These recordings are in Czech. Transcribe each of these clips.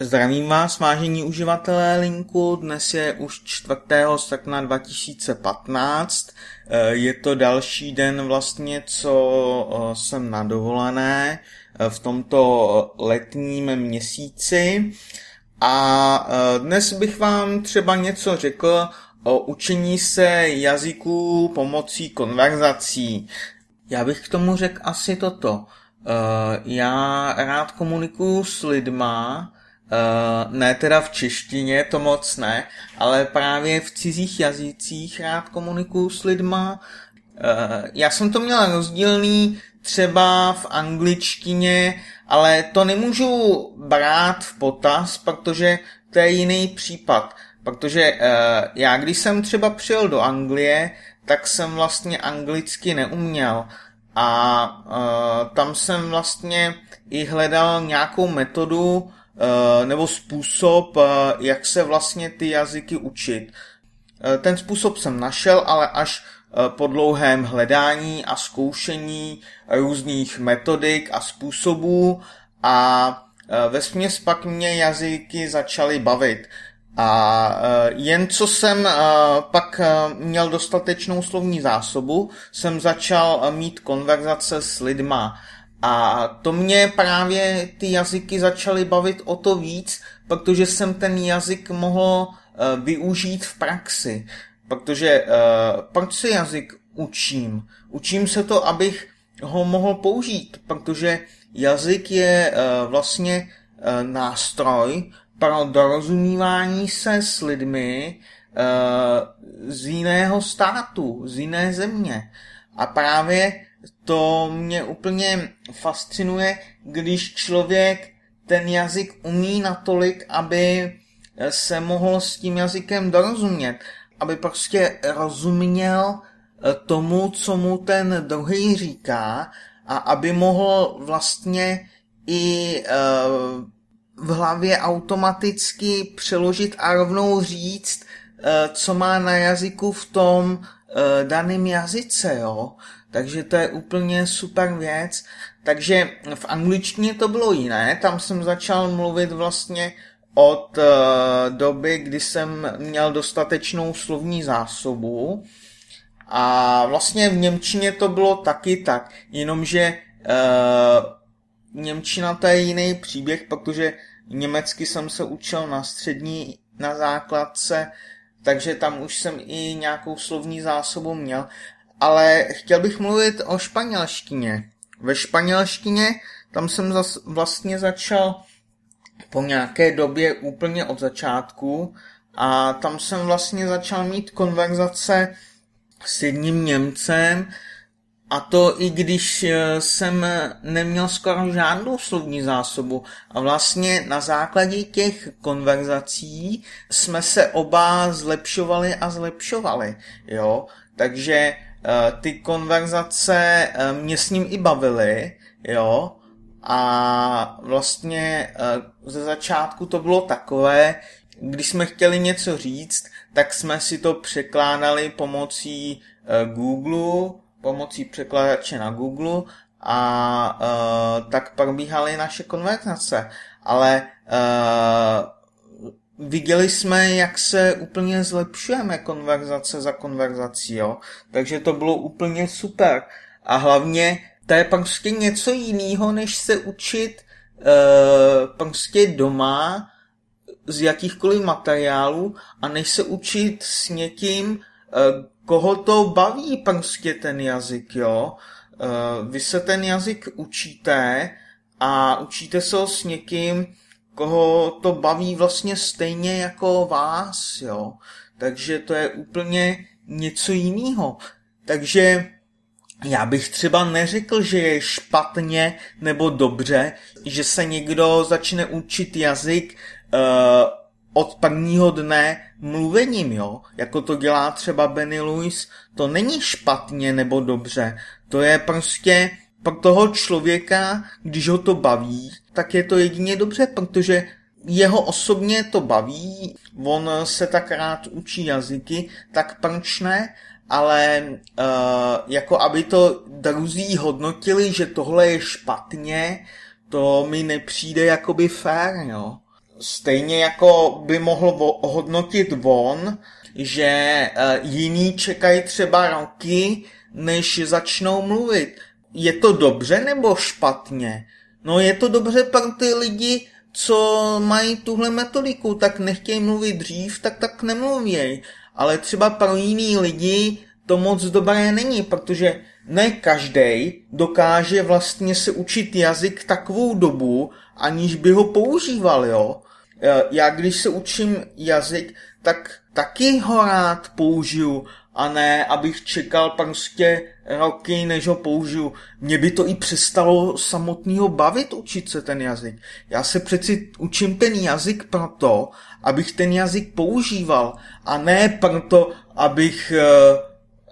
Zdravím vás, vážení uživatelé linku. Dnes je už 4. srpna 2015. Eh, je to další den vlastně, co eh, jsem na dovolené eh, v tomto letním měsíci. A dnes bych vám třeba něco řekl o učení se jazyků pomocí konverzací. Já bych k tomu řekl asi toto. Já rád komunikuju s lidma, Uh, ne teda v češtině, to moc ne, ale právě v cizích jazycích rád komunikuju s lidma. Uh, já jsem to měla rozdílný třeba v angličtině, ale to nemůžu brát v potaz, protože to je jiný případ. Protože uh, já, když jsem třeba přijel do Anglie, tak jsem vlastně anglicky neuměl. A uh, tam jsem vlastně i hledal nějakou metodu, nebo způsob, eh, jak se vlastně ty jazyky učit. Eh, ten způsob jsem našel, ale až po dlouhém hledání a zkoušení různých metodik a způsobů a ve směs pak mě jazyky začaly bavit. A jen co jsem pak měl dostatečnou slovní zásobu, jsem začal mít konverzace s lidma. A to mě právě ty jazyky začaly bavit o to víc, protože jsem ten jazyk mohl uh, využít v praxi. Protože uh, proč se jazyk učím? Učím se to, abych ho mohl použít, protože jazyk je uh, vlastně nástroj pro dorozumívání se s lidmi z jiného státu, z jiné země. A právě to mě úplně fascinuje, když člověk ten jazyk umí natolik, aby se mohl s tím jazykem dorozumět, aby prostě rozuměl eh, tomu, co mu ten druhý říká a aby mohl vlastně i eh, v hlavě automaticky přeložit a rovnou říct, eh, co má na jazyku v tom daném jazyce, jo. Takže to je úplně super věc. Takže v angličtině to bylo jiné, tam jsem začal mluvit vlastně od uh, doby, kdy jsem měl dostatečnou slovní zásobu. A vlastně v Němčině to bylo taky tak, jenomže uh, Němčina to je jiný příběh, protože německy jsem se učil na střední, na základce, takže tam už jsem i nějakou slovní zásobu měl ale chtěl bych mluvit o španělštině. Ve španělštině tam jsem zas, vlastně začal po nějaké době úplně od začátku a tam jsem vlastně začal mít konverzace s jedním Němcem a to i když eh, jsem neměl skoro žádnou slovní zásobu. A vlastně na základě těch konverzací jsme se oba zlepšovali a zlepšovali. Jo? Takže ty konverzace eh, mě s ním i bavily, jo, a vlastně eh, ze začátku to bylo takové, když jsme chtěli něco říct, tak jsme si to překládali pomocí Google, pomocí překladače na Google a tak probíhaly naše konverzace. Ale viděli jsme, jak se úplně zlepšujeme konverzace za konverzací, jo. Takže to bylo úplně super. A hlavně to je prostě něco jiného, než se učit uh, prostě doma z jakýchkoliv materiálů a než se učit s někým, uh, koho to baví prostě ten jazyk, jo. Uh, vy se ten jazyk učíte a učíte se ho s někým, koho to baví vlastně stejně jako vás, jo. Takže to je úplně něco jiného. Takže já bych třeba neřekl, že je špatně nebo dobře, že se někdo začne učit jazyk uh, od prvního dne mluvením, jo, jako to dělá třeba Benny Lewis, to není špatně nebo dobře, to je prostě pro toho člověka, když ho to baví, tak je to jedině dobře, protože jeho osobně to baví, on se tak rád učí jazyky, tak proč ne? Ale uh, jako aby to druzí hodnotili, že tohle je špatně, to mi nepřijde jakoby fér, jo. stejně jako by mohl hodnotit on, že eh, jiní čekají třeba roky, než začnou mluvit. Je to dobře nebo špatně? No je to dobře pro ty lidi, co mají tuhle metodiku, tak nechtějí mluvit dřív, tak tak nemluvěj. Ale třeba pro jiný lidi to moc dobré není, protože ne každý dokáže vlastně se učit jazyk takovou dobu, aniž by ho používal, jo. E, já když se učím jazyk, tak taky ho rád použiju a ne, abych čekal prostě roky, než ho použiju. Mě by to i přestalo samotného bavit učit se ten jazyk. Já se přeci učím ten jazyk proto, abych ten jazyk používal a ne proto, abych, uh,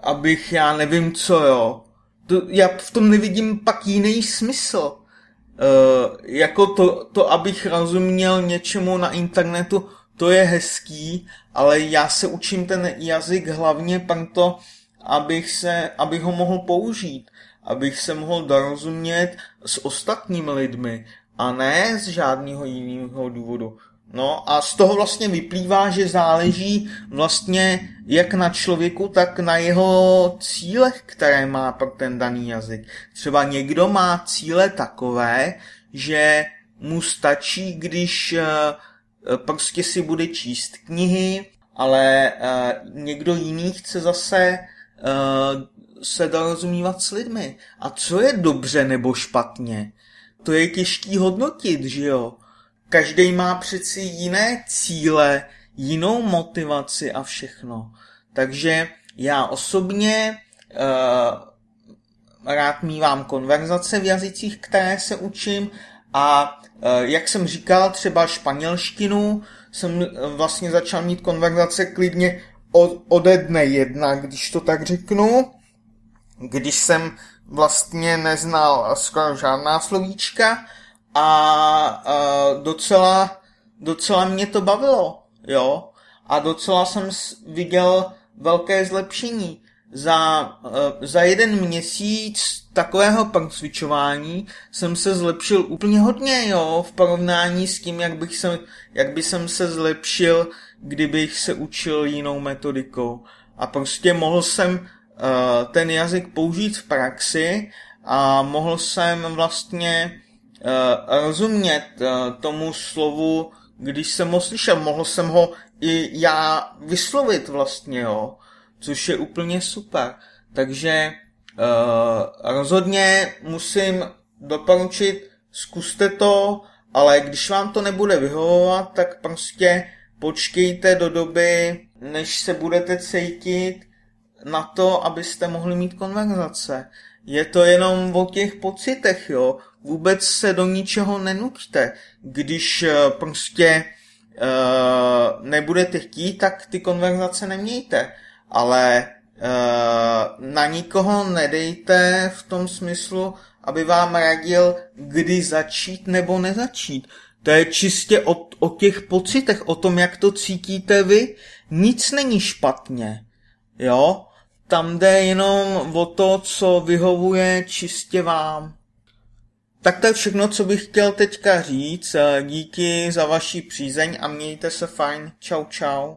abych já nevím co jo. To, já v tom nevidím pak jiný smysl. Uh, jako to, to, abych rozuměl něčemu na internetu, to je hezký, ale já se učím ten jazyk hlavně proto, abych, se, abych ho mohl použít, abych se mohl dorozumět s ostatními lidmi a ne z žádného jiného důvodu. No a z toho vlastně vyplývá, že záleží vlastně jak na člověku, tak na jeho cílech, které má pro ten daný jazyk. Třeba někdo má cíle takové, že mu stačí, když eh, prostě si bude číst knihy, ale eh, někdo jiný chce zase uh, se dorozumívat s lidmi. A co je dobře nebo špatně? To je těžký hodnotit, že jo? Každý má přeci jiné cíle, jinou motivaci a všechno. Takže já osobně uh, rád mývám konverzace v jazycích, které se učím a uh, jak jsem říkal, třeba španělštinu jsem vlastně začal mít konverzace klidně od, ode dne jedna, když to tak řeknu, když jsem vlastně neznal skoro žádná slovíčka a, a docela, docela mě to bavilo, jo. A docela jsem viděl velké zlepšení. Za, e, za jeden měsíc takového procvičování jsem se zlepšil úplně hodně, jo, v porovnání s tím, jak bych se, jak by jsem se zlepšil kdybych se učil jinou metodikou. A prostě mohl jsem uh, ten jazyk použít v praxi a mohl jsem vlastně uh, rozumět tomu slovu, když jsem ho slyšel. Mohl jsem ho i já vyslovit vlastně, jo. Což je úplně super. Takže uh, rozhodně musím doporučit, zkuste to, ale když vám to nebude vyhovovat, tak prostě počkejte do doby, než se budete cítit na to, abyste mohli mít konverzace. Je to jenom o těch pocitech, jo. Vůbec se do ničeho nenuďte. Když uh, prostě uh, nebudete chtít, tak ty konverzace nemějte. Ale uh, na nikoho nedejte v tom smyslu, aby vám radil, kdy začít nebo nezačít. To je čistě o, o těch pocitech, o tom, jak to cítíte vy. Nic není špatně. Jo? Tam jde jenom o to, co vyhovuje čistě vám. Tak to je všechno, co bych chtěl teďka říct. Díky za vaši přízeň a mějte se fajn. Čau, čau.